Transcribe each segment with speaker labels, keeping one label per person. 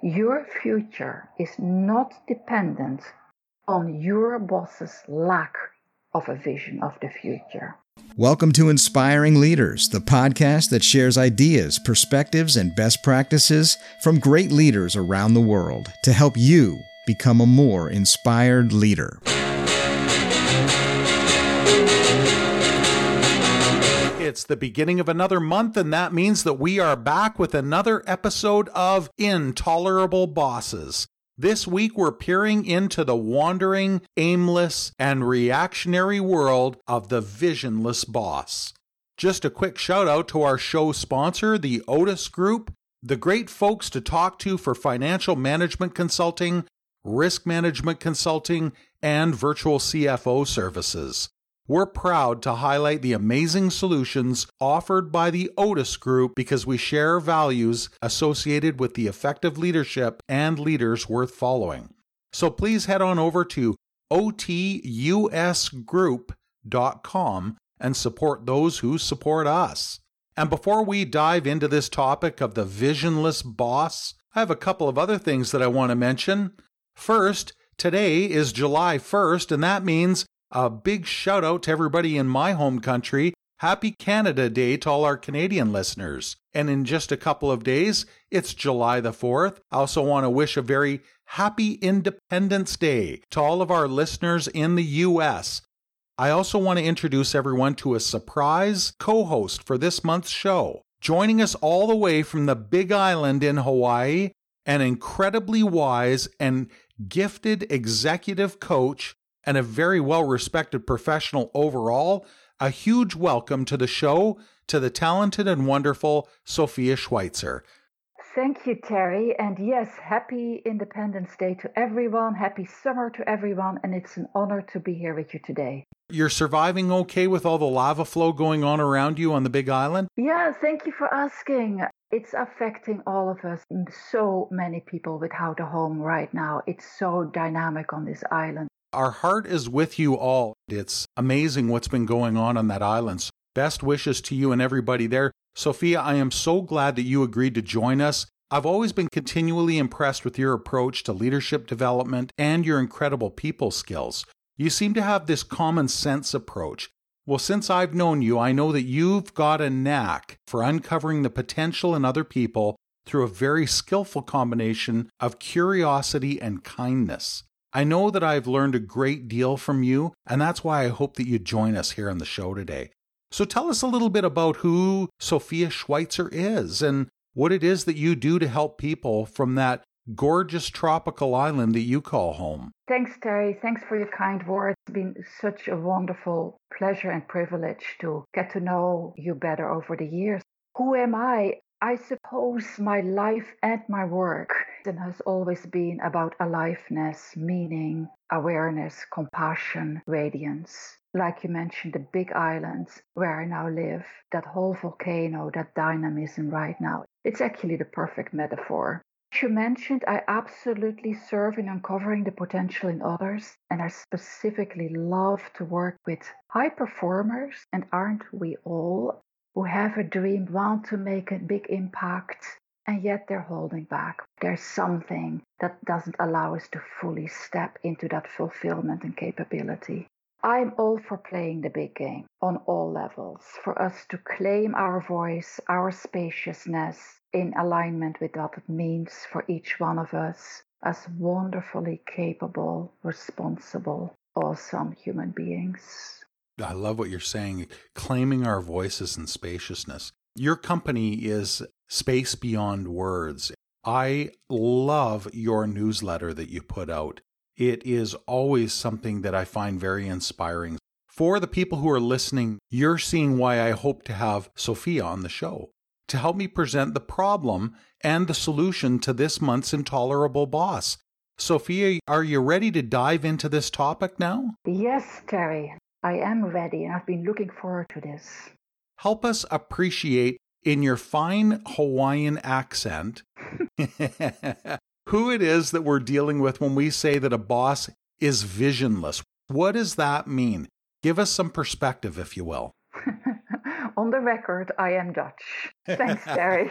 Speaker 1: Your future is not dependent on your boss's lack of a vision of the future.
Speaker 2: Welcome to Inspiring Leaders, the podcast that shares ideas, perspectives, and best practices from great leaders around the world to help you become a more inspired leader.
Speaker 3: It's the beginning of another month, and that means that we are back with another episode of Intolerable Bosses. This week, we're peering into the wandering, aimless, and reactionary world of the visionless boss. Just a quick shout out to our show sponsor, the Otis Group, the great folks to talk to for financial management consulting, risk management consulting, and virtual CFO services. We're proud to highlight the amazing solutions offered by the Otis Group because we share values associated with the effective leadership and leaders worth following. So please head on over to otusgroup.com and support those who support us. And before we dive into this topic of the visionless boss, I have a couple of other things that I want to mention. First, today is July 1st, and that means a big shout out to everybody in my home country. Happy Canada Day to all our Canadian listeners. And in just a couple of days, it's July the 4th. I also want to wish a very happy Independence Day to all of our listeners in the U.S. I also want to introduce everyone to a surprise co host for this month's show. Joining us all the way from the Big Island in Hawaii, an incredibly wise and gifted executive coach and a very well respected professional overall, a huge welcome to the show to the talented and wonderful Sophia Schweitzer.
Speaker 1: Thank you, Terry. And yes, happy Independence Day to everyone. Happy summer to everyone. And it's an honor to be here with you today.
Speaker 3: You're surviving okay with all the lava flow going on around you on the Big Island?
Speaker 1: Yeah, thank you for asking. It's affecting all of us, so many people without a home right now. It's so dynamic on this island.
Speaker 3: Our heart is with you all. It's amazing what's been going on on that island. Best wishes to you and everybody there. Sophia, I am so glad that you agreed to join us. I've always been continually impressed with your approach to leadership development and your incredible people skills. You seem to have this common sense approach. Well, since I've known you, I know that you've got a knack for uncovering the potential in other people through a very skillful combination of curiosity and kindness. I know that I've learned a great deal from you, and that's why I hope that you join us here on the show today. So tell us a little bit about who Sophia Schweitzer is and what it is that you do to help people from that gorgeous tropical island that you call home.
Speaker 1: Thanks, Terry. Thanks for your kind words. It's been such a wonderful pleasure and privilege to get to know you better over the years. Who am I? I suppose my life and my work has always been about aliveness, meaning, awareness, compassion, radiance. Like you mentioned, the big islands where I now live, that whole volcano, that dynamism right now, it's actually the perfect metaphor. As you mentioned, I absolutely serve in uncovering the potential in others, and I specifically love to work with high performers, and aren't we all? Who have a dream, want to make a big impact, and yet they're holding back. There's something that doesn't allow us to fully step into that fulfillment and capability. I'm all for playing the big game on all levels, for us to claim our voice, our spaciousness in alignment with what it means for each one of us as wonderfully capable, responsible, awesome human beings.
Speaker 3: I love what you're saying, claiming our voices and spaciousness. Your company is Space Beyond Words. I love your newsletter that you put out. It is always something that I find very inspiring. For the people who are listening, you're seeing why I hope to have Sophia on the show to help me present the problem and the solution to this month's intolerable boss. Sophia, are you ready to dive into this topic now?
Speaker 1: Yes, Terry. I am ready and I've been looking forward to this.
Speaker 3: Help us appreciate in your fine Hawaiian accent who it is that we're dealing with when we say that a boss is visionless. What does that mean? Give us some perspective, if you will.
Speaker 1: On the record, I am Dutch. Thanks, Terry.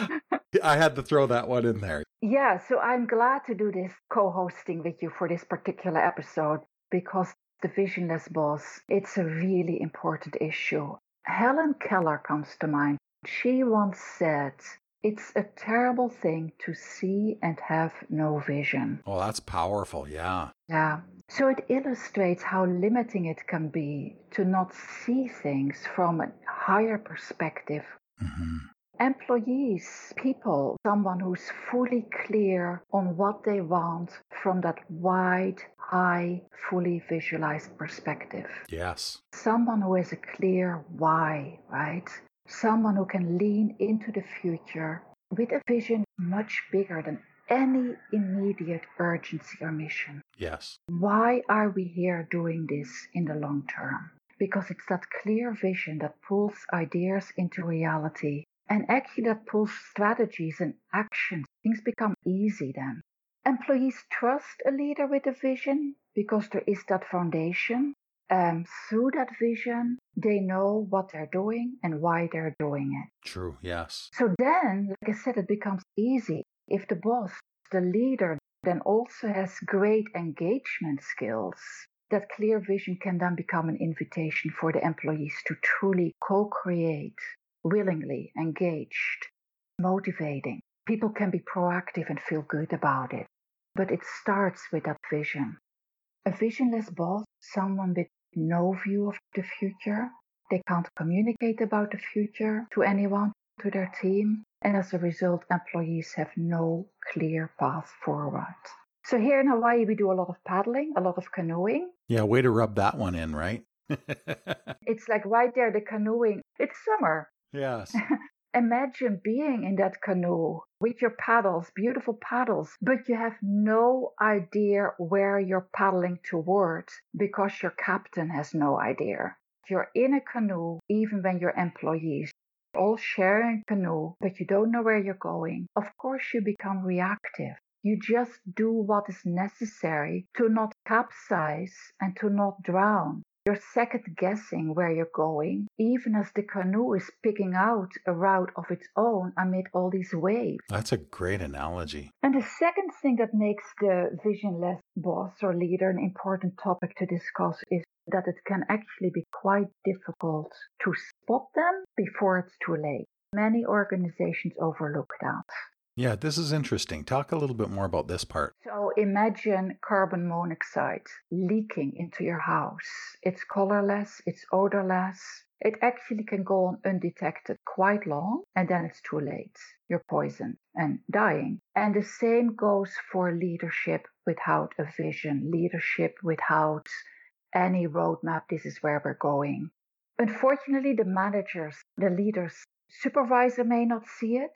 Speaker 3: I had to throw that one in there.
Speaker 1: Yeah, so I'm glad to do this co hosting with you for this particular episode because the visionless boss, it's a really important issue. Helen Keller comes to mind. She once said, It's a terrible thing to see and have no vision.
Speaker 3: Oh, that's powerful. Yeah.
Speaker 1: Yeah. So it illustrates how limiting it can be to not see things from a higher perspective.
Speaker 3: Mm-hmm.
Speaker 1: Employees, people, someone who's fully clear on what they want from that wide, high, fully visualized perspective.
Speaker 3: Yes.
Speaker 1: Someone who has a clear why, right? Someone who can lean into the future with a vision much bigger than any immediate urgency or mission.
Speaker 3: Yes.
Speaker 1: Why are we here doing this in the long term? Because it's that clear vision that pulls ideas into reality and actually that pulls strategies and actions. Things become easy then. Employees trust a leader with a vision because there is that foundation. Um, through that vision, they know what they're doing and why they're doing it.
Speaker 3: True, yes.
Speaker 1: So then, like I said, it becomes easy. If the boss, the leader, then also has great engagement skills, that clear vision can then become an invitation for the employees to truly co create, willingly engaged, motivating. People can be proactive and feel good about it. But it starts with that vision. A visionless boss, someone with no view of the future, they can't communicate about the future to anyone, to their team, and as a result, employees have no clear path forward. So here in Hawaii, we do a lot of paddling, a lot of canoeing.
Speaker 3: Yeah, way to rub that one in, right?
Speaker 1: it's like right there, the canoeing. It's summer.
Speaker 3: Yes.
Speaker 1: Imagine being in that canoe with your paddles, beautiful paddles, but you have no idea where you're paddling towards because your captain has no idea. You're in a canoe even when you're employees all sharing canoe, but you don't know where you're going, of course you become reactive. You just do what is necessary to not capsize and to not drown. You're second guessing where you're going, even as the canoe is picking out a route of its own amid all these waves.
Speaker 3: That's a great analogy.
Speaker 1: And the second thing that makes the visionless boss or leader an important topic to discuss is that it can actually be quite difficult to spot them before it's too late. Many organizations overlook that.
Speaker 3: Yeah, this is interesting. Talk a little bit more about this part.
Speaker 1: So imagine carbon monoxide leaking into your house. It's colorless, it's odorless. It actually can go on undetected quite long, and then it's too late. You're poisoned and dying. And the same goes for leadership without a vision, leadership without any roadmap. This is where we're going. Unfortunately, the managers, the leaders, supervisor may not see it,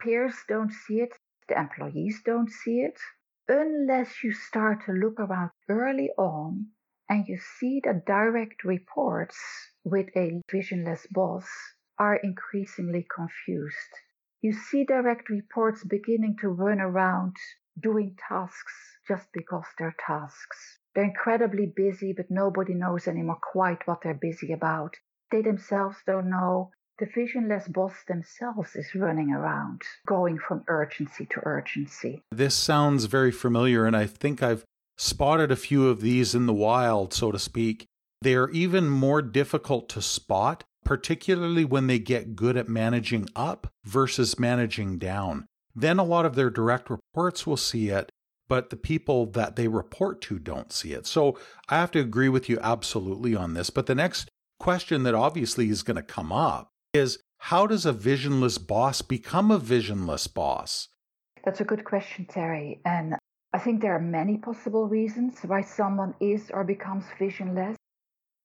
Speaker 1: peers don't see it, the employees don't see it, unless you start to look around early on and you see that direct reports with a visionless boss are increasingly confused. You see direct reports beginning to run around doing tasks just because they're tasks. They're incredibly busy, but nobody knows anymore quite what they're busy about. They themselves don't know. The visionless boss themselves is running around, going from urgency to urgency.
Speaker 3: This sounds very familiar, and I think I've spotted a few of these in the wild, so to speak. They are even more difficult to spot, particularly when they get good at managing up versus managing down. Then a lot of their direct reports will see it, but the people that they report to don't see it. So I have to agree with you absolutely on this. But the next question that obviously is going to come up is how does a visionless boss become a visionless boss?
Speaker 1: That's a good question, Terry. And I think there are many possible reasons why someone is or becomes visionless.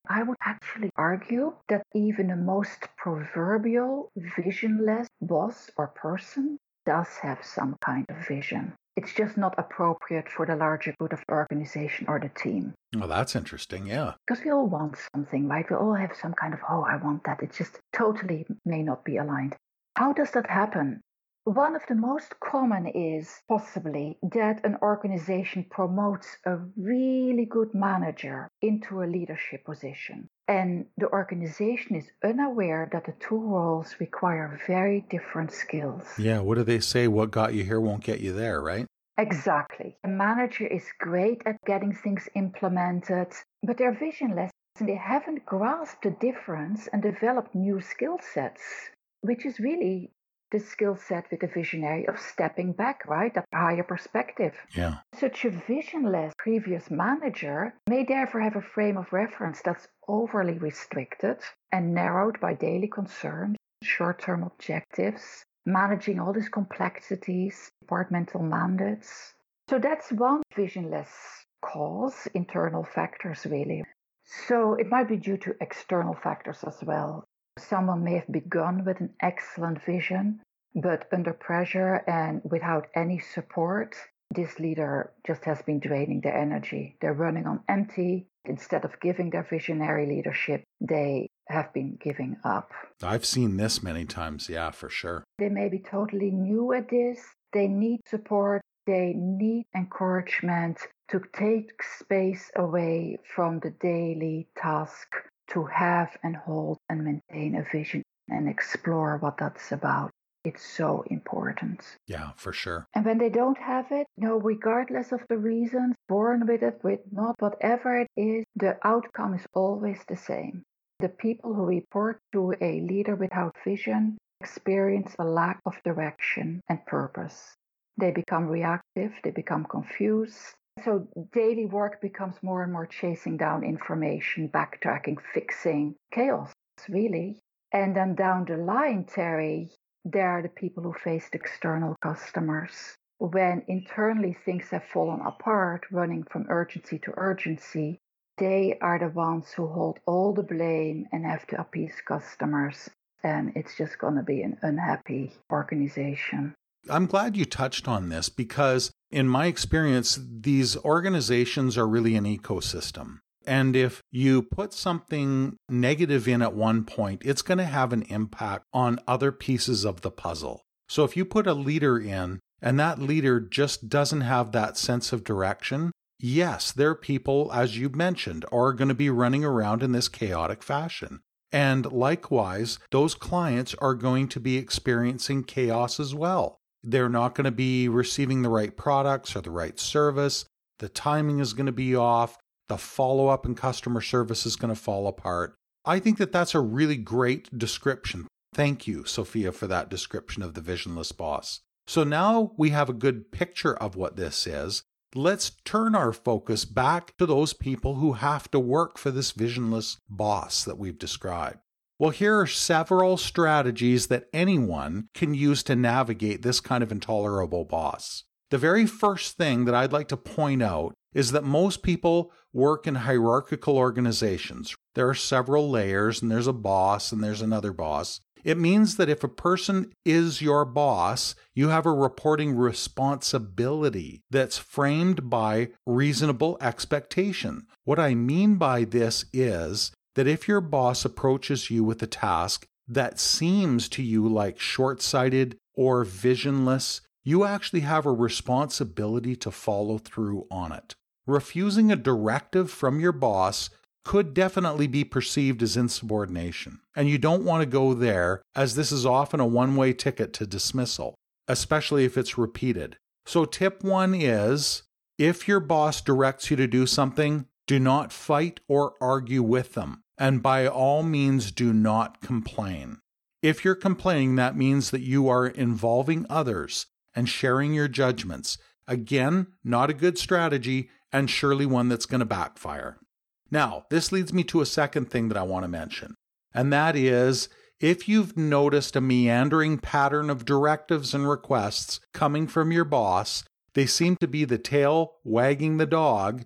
Speaker 1: I would actually argue that even the most proverbial visionless boss or person does have some kind of vision. It's just not appropriate for the larger good of the organization or the team.
Speaker 3: Well, that's interesting, yeah.
Speaker 1: Because we all want something, right? We all have some kind of, oh, I want that. It just totally may not be aligned. How does that happen? One of the most common is possibly that an organization promotes a really good manager into a leadership position. And the organization is unaware that the two roles require very different skills.
Speaker 3: Yeah, what do they say? What got you here won't get you there, right?
Speaker 1: Exactly. A manager is great at getting things implemented, but they're visionless and they haven't grasped the difference and developed new skill sets, which is really the skill set with the visionary of stepping back, right? That higher perspective.
Speaker 3: Yeah.
Speaker 1: Such a visionless previous manager may therefore have a frame of reference that's overly restricted and narrowed by daily concerns, short term objectives, managing all these complexities, departmental mandates. So that's one visionless cause, internal factors really. So it might be due to external factors as well. Someone may have begun with an excellent vision, but under pressure and without any support, this leader just has been draining their energy. They're running on empty. Instead of giving their visionary leadership, they have been giving up.
Speaker 3: I've seen this many times, yeah, for sure.
Speaker 1: They may be totally new at this. They need support. They need encouragement to take space away from the daily task to have and hold and maintain a vision and explore what that's about. It's so important.
Speaker 3: Yeah, for sure.
Speaker 1: And when they don't have it, you know, regardless of the reasons, born with it, with not, whatever it is, the outcome is always the same. The people who report to a leader without vision experience a lack of direction and purpose. They become reactive, they become confused. So daily work becomes more and more chasing down information, backtracking, fixing chaos, really. And then down the line, Terry, there are the people who face external customers. When internally things have fallen apart, running from urgency to urgency, they are the ones who hold all the blame and have to appease customers. And it's just going to be an unhappy organization.
Speaker 3: I'm glad you touched on this because, in my experience, these organizations are really an ecosystem. And if you put something negative in at one point, it's going to have an impact on other pieces of the puzzle. So if you put a leader in and that leader just doesn't have that sense of direction, yes, their people, as you mentioned, are going to be running around in this chaotic fashion. And likewise, those clients are going to be experiencing chaos as well. They're not going to be receiving the right products or the right service. The timing is going to be off the follow up and customer service is going to fall apart. I think that that's a really great description. Thank you, Sophia, for that description of the visionless boss. So now we have a good picture of what this is. Let's turn our focus back to those people who have to work for this visionless boss that we've described. Well, here are several strategies that anyone can use to navigate this kind of intolerable boss. The very first thing that I'd like to point out is that most people work in hierarchical organizations. There are several layers, and there's a boss, and there's another boss. It means that if a person is your boss, you have a reporting responsibility that's framed by reasonable expectation. What I mean by this is that if your boss approaches you with a task that seems to you like short sighted or visionless, you actually have a responsibility to follow through on it. Refusing a directive from your boss could definitely be perceived as insubordination, and you don't want to go there, as this is often a one way ticket to dismissal, especially if it's repeated. So, tip one is if your boss directs you to do something, do not fight or argue with them, and by all means, do not complain. If you're complaining, that means that you are involving others and sharing your judgments. Again, not a good strategy and surely one that's going to backfire. Now, this leads me to a second thing that I want to mention, and that is if you've noticed a meandering pattern of directives and requests coming from your boss, they seem to be the tail wagging the dog,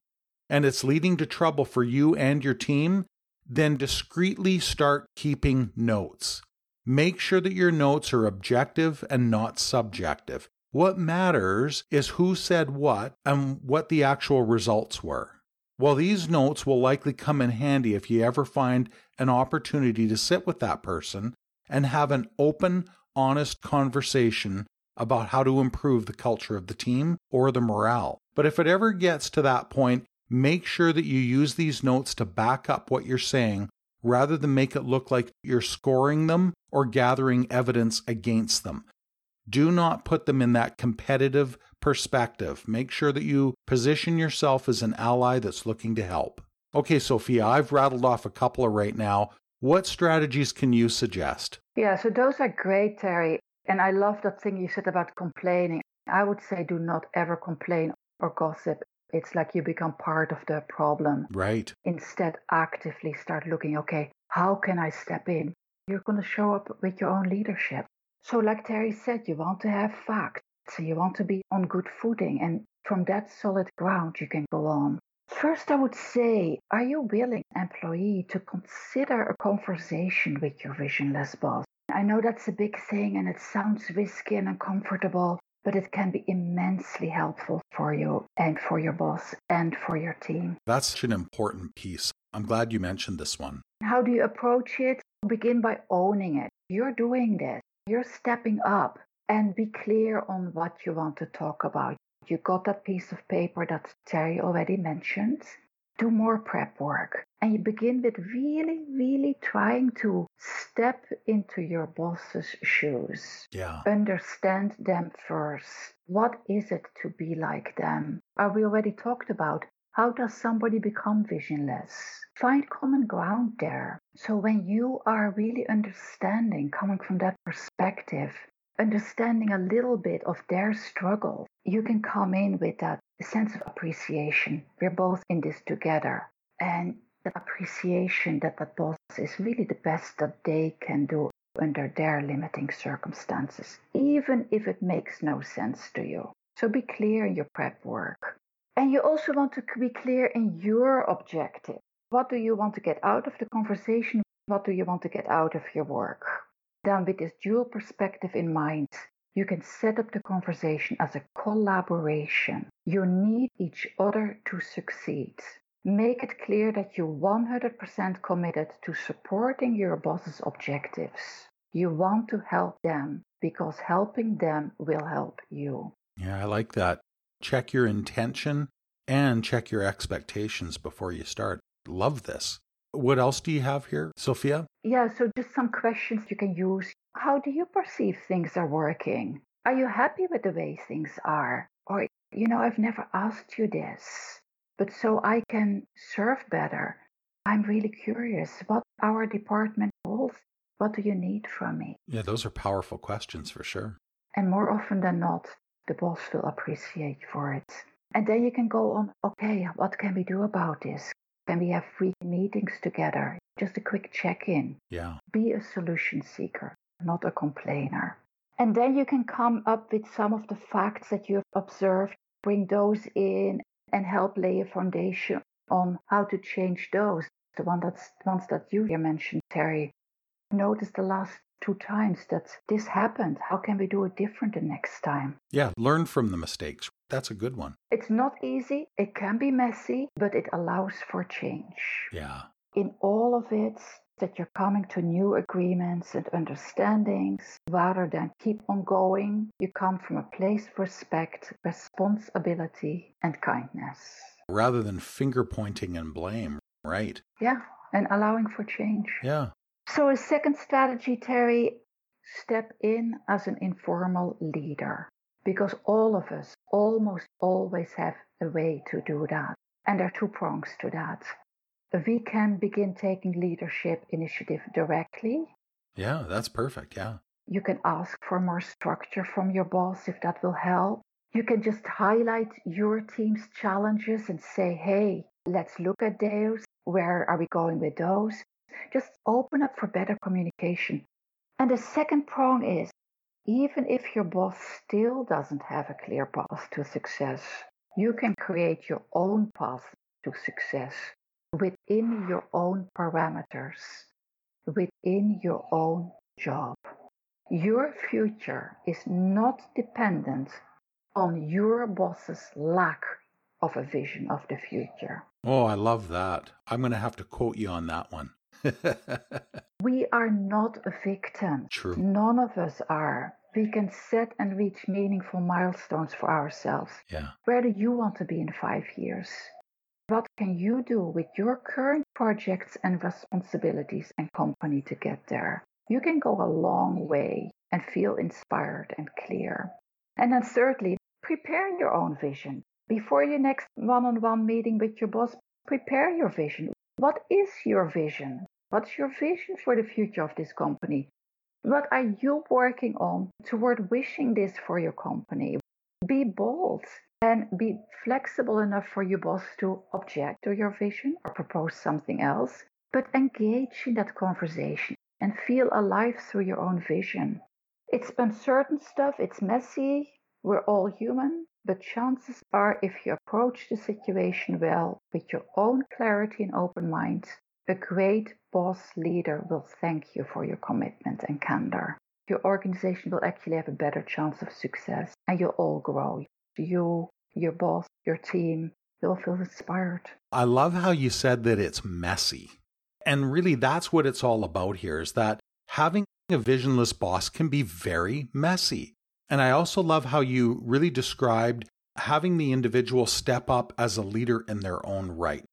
Speaker 3: and it's leading to trouble for you and your team, then discreetly start keeping notes. Make sure that your notes are objective and not subjective. What matters is who said what and what the actual results were. Well, these notes will likely come in handy if you ever find an opportunity to sit with that person and have an open, honest conversation about how to improve the culture of the team or the morale. But if it ever gets to that point, make sure that you use these notes to back up what you're saying rather than make it look like you're scoring them or gathering evidence against them. Do not put them in that competitive perspective. Make sure that you position yourself as an ally that's looking to help. Okay, Sophia, I've rattled off a couple of right now. What strategies can you suggest?
Speaker 1: Yeah, so those are great, Terry. And I love that thing you said about complaining. I would say do not ever complain or gossip. It's like you become part of the problem.
Speaker 3: Right.
Speaker 1: Instead, actively start looking, okay, how can I step in? You're going to show up with your own leadership. So, like Terry said, you want to have facts. So, you want to be on good footing. And from that solid ground, you can go on. First, I would say, are you willing, employee, to consider a conversation with your visionless boss? I know that's a big thing and it sounds risky and uncomfortable, but it can be immensely helpful for you and for your boss and for your team.
Speaker 3: That's such an important piece. I'm glad you mentioned this one.
Speaker 1: How do you approach it? Begin by owning it. You're doing this. You're stepping up and be clear on what you want to talk about. You got that piece of paper that Terry already mentioned. Do more prep work. And you begin with really, really trying to step into your boss's shoes.
Speaker 3: Yeah.
Speaker 1: Understand them first. What is it to be like them? Are we already talked about how does somebody become visionless? Find common ground there. So when you are really understanding, coming from that perspective, understanding a little bit of their struggle, you can come in with that sense of appreciation. We're both in this together. And the appreciation that the boss is really the best that they can do under their limiting circumstances, even if it makes no sense to you. So be clear in your prep work. And you also want to be clear in your objective. What do you want to get out of the conversation? What do you want to get out of your work? Then, with this dual perspective in mind, you can set up the conversation as a collaboration. You need each other to succeed. Make it clear that you're 100% committed to supporting your boss's objectives. You want to help them because helping them will help you.
Speaker 3: Yeah, I like that check your intention and check your expectations before you start. Love this. What else do you have here, Sophia?
Speaker 1: Yeah, so just some questions you can use. How do you perceive things are working? Are you happy with the way things are? Or, you know, I've never asked you this, but so I can serve better. I'm really curious what our department holds. What do you need from me?
Speaker 3: Yeah, those are powerful questions for sure.
Speaker 1: And more often than not, the boss will appreciate for it. And then you can go on, okay, what can we do about this? Can we have free meetings together? Just a quick check in.
Speaker 3: Yeah.
Speaker 1: Be a solution seeker, not a complainer. And then you can come up with some of the facts that you have observed, bring those in, and help lay a foundation on how to change those. The one that's the ones that you mentioned, Terry. Notice the last two times that this happened. How can we do it different the next time?
Speaker 3: Yeah, learn from the mistakes. That's a good one.
Speaker 1: It's not easy, it can be messy, but it allows for change.
Speaker 3: Yeah.
Speaker 1: In all of it, that you're coming to new agreements and understandings rather than keep on going. You come from a place of respect, responsibility, and kindness.
Speaker 3: Rather than finger pointing and blame, right?
Speaker 1: Yeah, and allowing for change.
Speaker 3: Yeah.
Speaker 1: So, a second strategy, Terry, step in as an informal leader because all of us almost always have a way to do that. And there are two prongs to that. We can begin taking leadership initiative directly.
Speaker 3: Yeah, that's perfect. Yeah.
Speaker 1: You can ask for more structure from your boss if that will help. You can just highlight your team's challenges and say, hey, let's look at those. Where are we going with those? Just open up for better communication. And the second prong is even if your boss still doesn't have a clear path to success, you can create your own path to success within your own parameters, within your own job. Your future is not dependent on your boss's lack of a vision of the future.
Speaker 3: Oh, I love that. I'm going to have to quote you on that one.
Speaker 1: we are not a victim.
Speaker 3: True.
Speaker 1: None of us are. We can set and reach meaningful milestones for ourselves.
Speaker 3: Yeah.
Speaker 1: Where do you want to be in five years? What can you do with your current projects and responsibilities and company to get there? You can go a long way and feel inspired and clear. And then, thirdly, prepare your own vision. Before your next one on one meeting with your boss, prepare your vision. What is your vision? What's your vision for the future of this company? What are you working on toward wishing this for your company? Be bold and be flexible enough for your boss to object to your vision or propose something else, but engage in that conversation and feel alive through your own vision. It's uncertain stuff, it's messy, we're all human, but chances are if you approach the situation well with your own clarity and open mind, a great boss leader will thank you for your commitment and candor. Your organization will actually have a better chance of success and you'll all grow. You, your boss, your team, you'll feel inspired.
Speaker 3: I love how you said that it's messy. And really, that's what it's all about here is that having a visionless boss can be very messy. And I also love how you really described having the individual step up as a leader in their own right.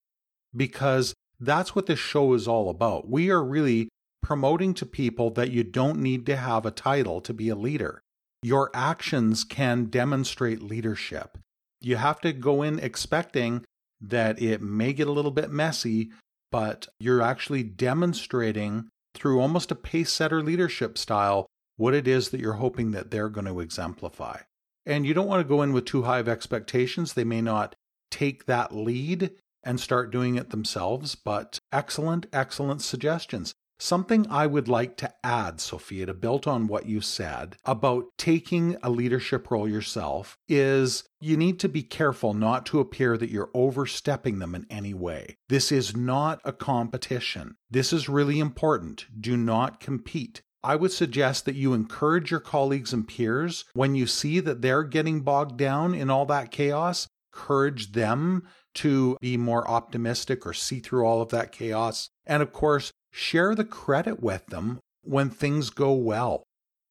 Speaker 3: Because that's what this show is all about. We are really promoting to people that you don't need to have a title to be a leader. Your actions can demonstrate leadership. You have to go in expecting that it may get a little bit messy, but you're actually demonstrating through almost a pace setter leadership style what it is that you're hoping that they're going to exemplify. And you don't want to go in with too high of expectations. They may not take that lead and start doing it themselves. But excellent, excellent suggestions. Something I would like to add, Sophia, to build on what you said about taking a leadership role yourself is you need to be careful not to appear that you're overstepping them in any way. This is not a competition. This is really important. Do not compete. I would suggest that you encourage your colleagues and peers when you see that they're getting bogged down in all that chaos, encourage them to be more optimistic or see through all of that chaos. And of course, share the credit with them when things go well.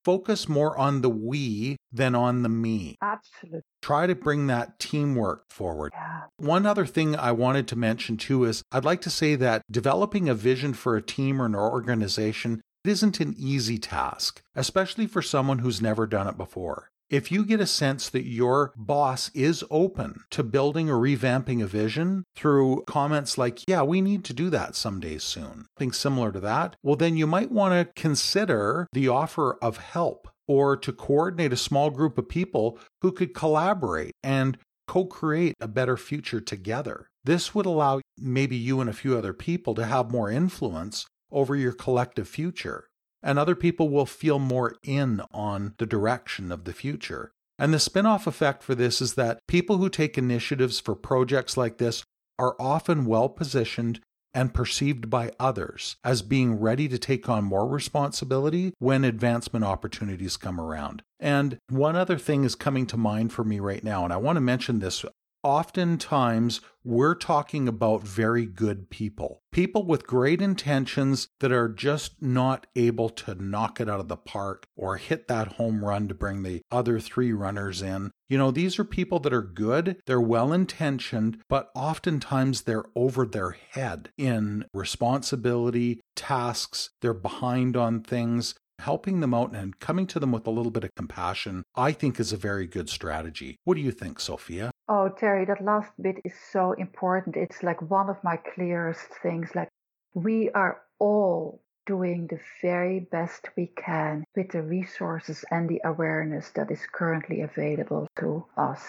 Speaker 3: Focus more on the we than on the me.
Speaker 1: Absolutely.
Speaker 3: Try to bring that teamwork forward.
Speaker 1: Yeah.
Speaker 3: One other thing I wanted to mention too is I'd like to say that developing a vision for a team or an organization isn't an easy task, especially for someone who's never done it before. If you get a sense that your boss is open to building or revamping a vision through comments like, yeah, we need to do that someday soon, something similar to that, well, then you might want to consider the offer of help or to coordinate a small group of people who could collaborate and co create a better future together. This would allow maybe you and a few other people to have more influence over your collective future and other people will feel more in on the direction of the future. And the spin off effect for this is that people who take initiatives for projects like this are often well positioned and perceived by others as being ready to take on more responsibility when advancement opportunities come around. And one other thing is coming to mind for me right now, and I want to mention this oftentimes we're talking about very good people, people with great intentions that are just not able to knock it out of the park or hit that home run to bring the other three runners in. You know, these are people that are good, they're well intentioned, but oftentimes they're over their head in responsibility, tasks, they're behind on things helping them out and coming to them with a little bit of compassion, I think is a very good strategy. What do you think, Sophia?
Speaker 1: Oh, Terry, that last bit is so important. It's like one of my clearest things. Like, we are all doing the very best we can with the resources and the awareness that is currently available to us.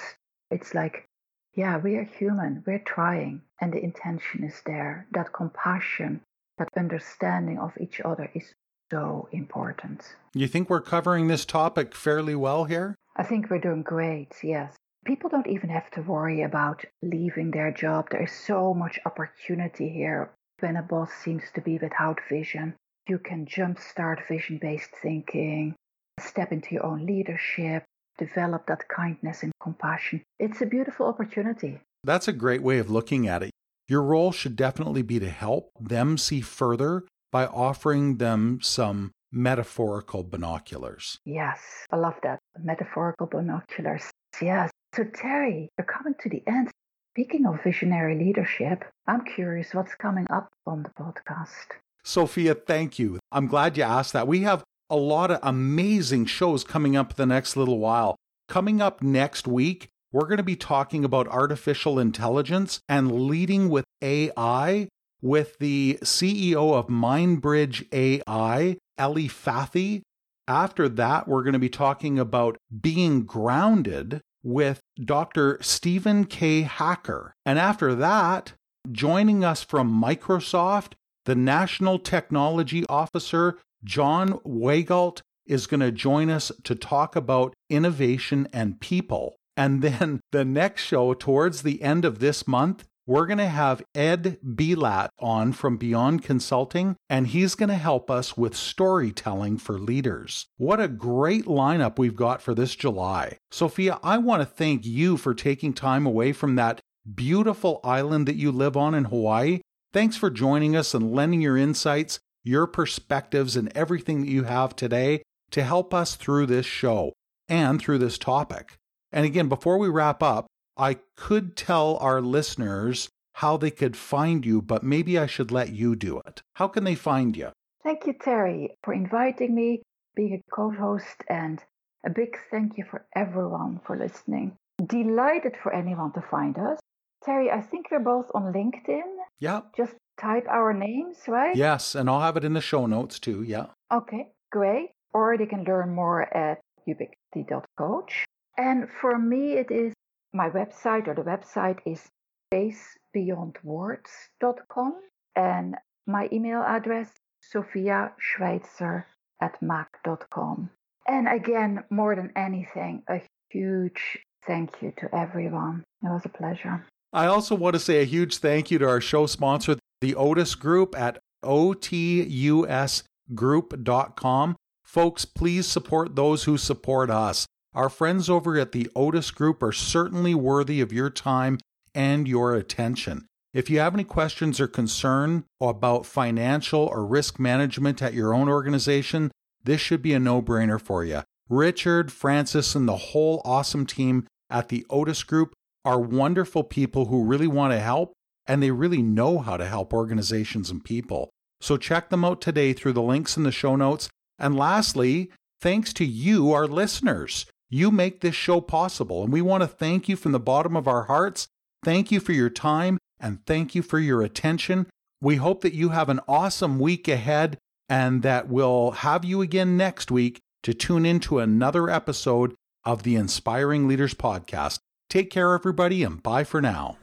Speaker 1: It's like, yeah, we are human, we're trying, and the intention is there. That compassion, that understanding of each other is so important.
Speaker 3: You think we're covering this topic fairly well here?
Speaker 1: I think we're doing great, yes. People don't even have to worry about leaving their job. There is so much opportunity here when a boss seems to be without vision. You can jumpstart vision based thinking, step into your own leadership, develop that kindness and compassion. It's a beautiful opportunity.
Speaker 3: That's a great way of looking at it. Your role should definitely be to help them see further by offering them some metaphorical binoculars.
Speaker 1: Yes, I love that. Metaphorical binoculars. Yes. So, Terry, we're coming to the end. Speaking of visionary leadership, I'm curious what's coming up on the podcast.
Speaker 3: Sophia, thank you. I'm glad you asked that. We have a lot of amazing shows coming up the next little while. Coming up next week, we're going to be talking about artificial intelligence and leading with AI with the CEO of MindBridge AI, Eli Fathi. After that, we're going to be talking about being grounded with Dr. Stephen K. Hacker. And after that, joining us from Microsoft, the National Technology Officer, John Weigelt, is going to join us to talk about innovation and people. And then the next show, towards the end of this month, we're going to have Ed Belat on from Beyond Consulting, and he's going to help us with storytelling for leaders. What a great lineup we've got for this July. Sophia, I want to thank you for taking time away from that beautiful island that you live on in Hawaii. Thanks for joining us and lending your insights, your perspectives, and everything that you have today to help us through this show and through this topic. And again, before we wrap up, I could tell our listeners how they could find you, but maybe I should let you do it. How can they find you?
Speaker 1: Thank you, Terry, for inviting me, being a co host, and a big thank you for everyone for listening. Delighted for anyone to find us. Terry, I think we're both on LinkedIn.
Speaker 3: Yeah.
Speaker 1: Just type our names, right?
Speaker 3: Yes, and I'll have it in the show notes too. Yeah.
Speaker 1: Okay, great. Or they can learn more at ubiquity.coach. And for me, it is my website, or the website is spacebeyondwords.com. And my email address, Sophia Schweitzer at mac.com. And again, more than anything, a huge thank you to everyone. It was a pleasure.
Speaker 3: I also want to say a huge thank you to our show sponsor, the Otis Group at otusgroup.com. Folks, please support those who support us. Our friends over at the Otis Group are certainly worthy of your time and your attention. If you have any questions or concern about financial or risk management at your own organization, this should be a no brainer for you. Richard, Francis, and the whole awesome team at the Otis Group are wonderful people who really want to help and they really know how to help organizations and people. So check them out today through the links in the show notes. And lastly, thanks to you, our listeners. You make this show possible, and we want to thank you from the bottom of our hearts. Thank you for your time and thank you for your attention. We hope that you have an awesome week ahead and that we'll have you again next week to tune into another episode of the Inspiring Leaders Podcast. Take care, everybody, and bye for now.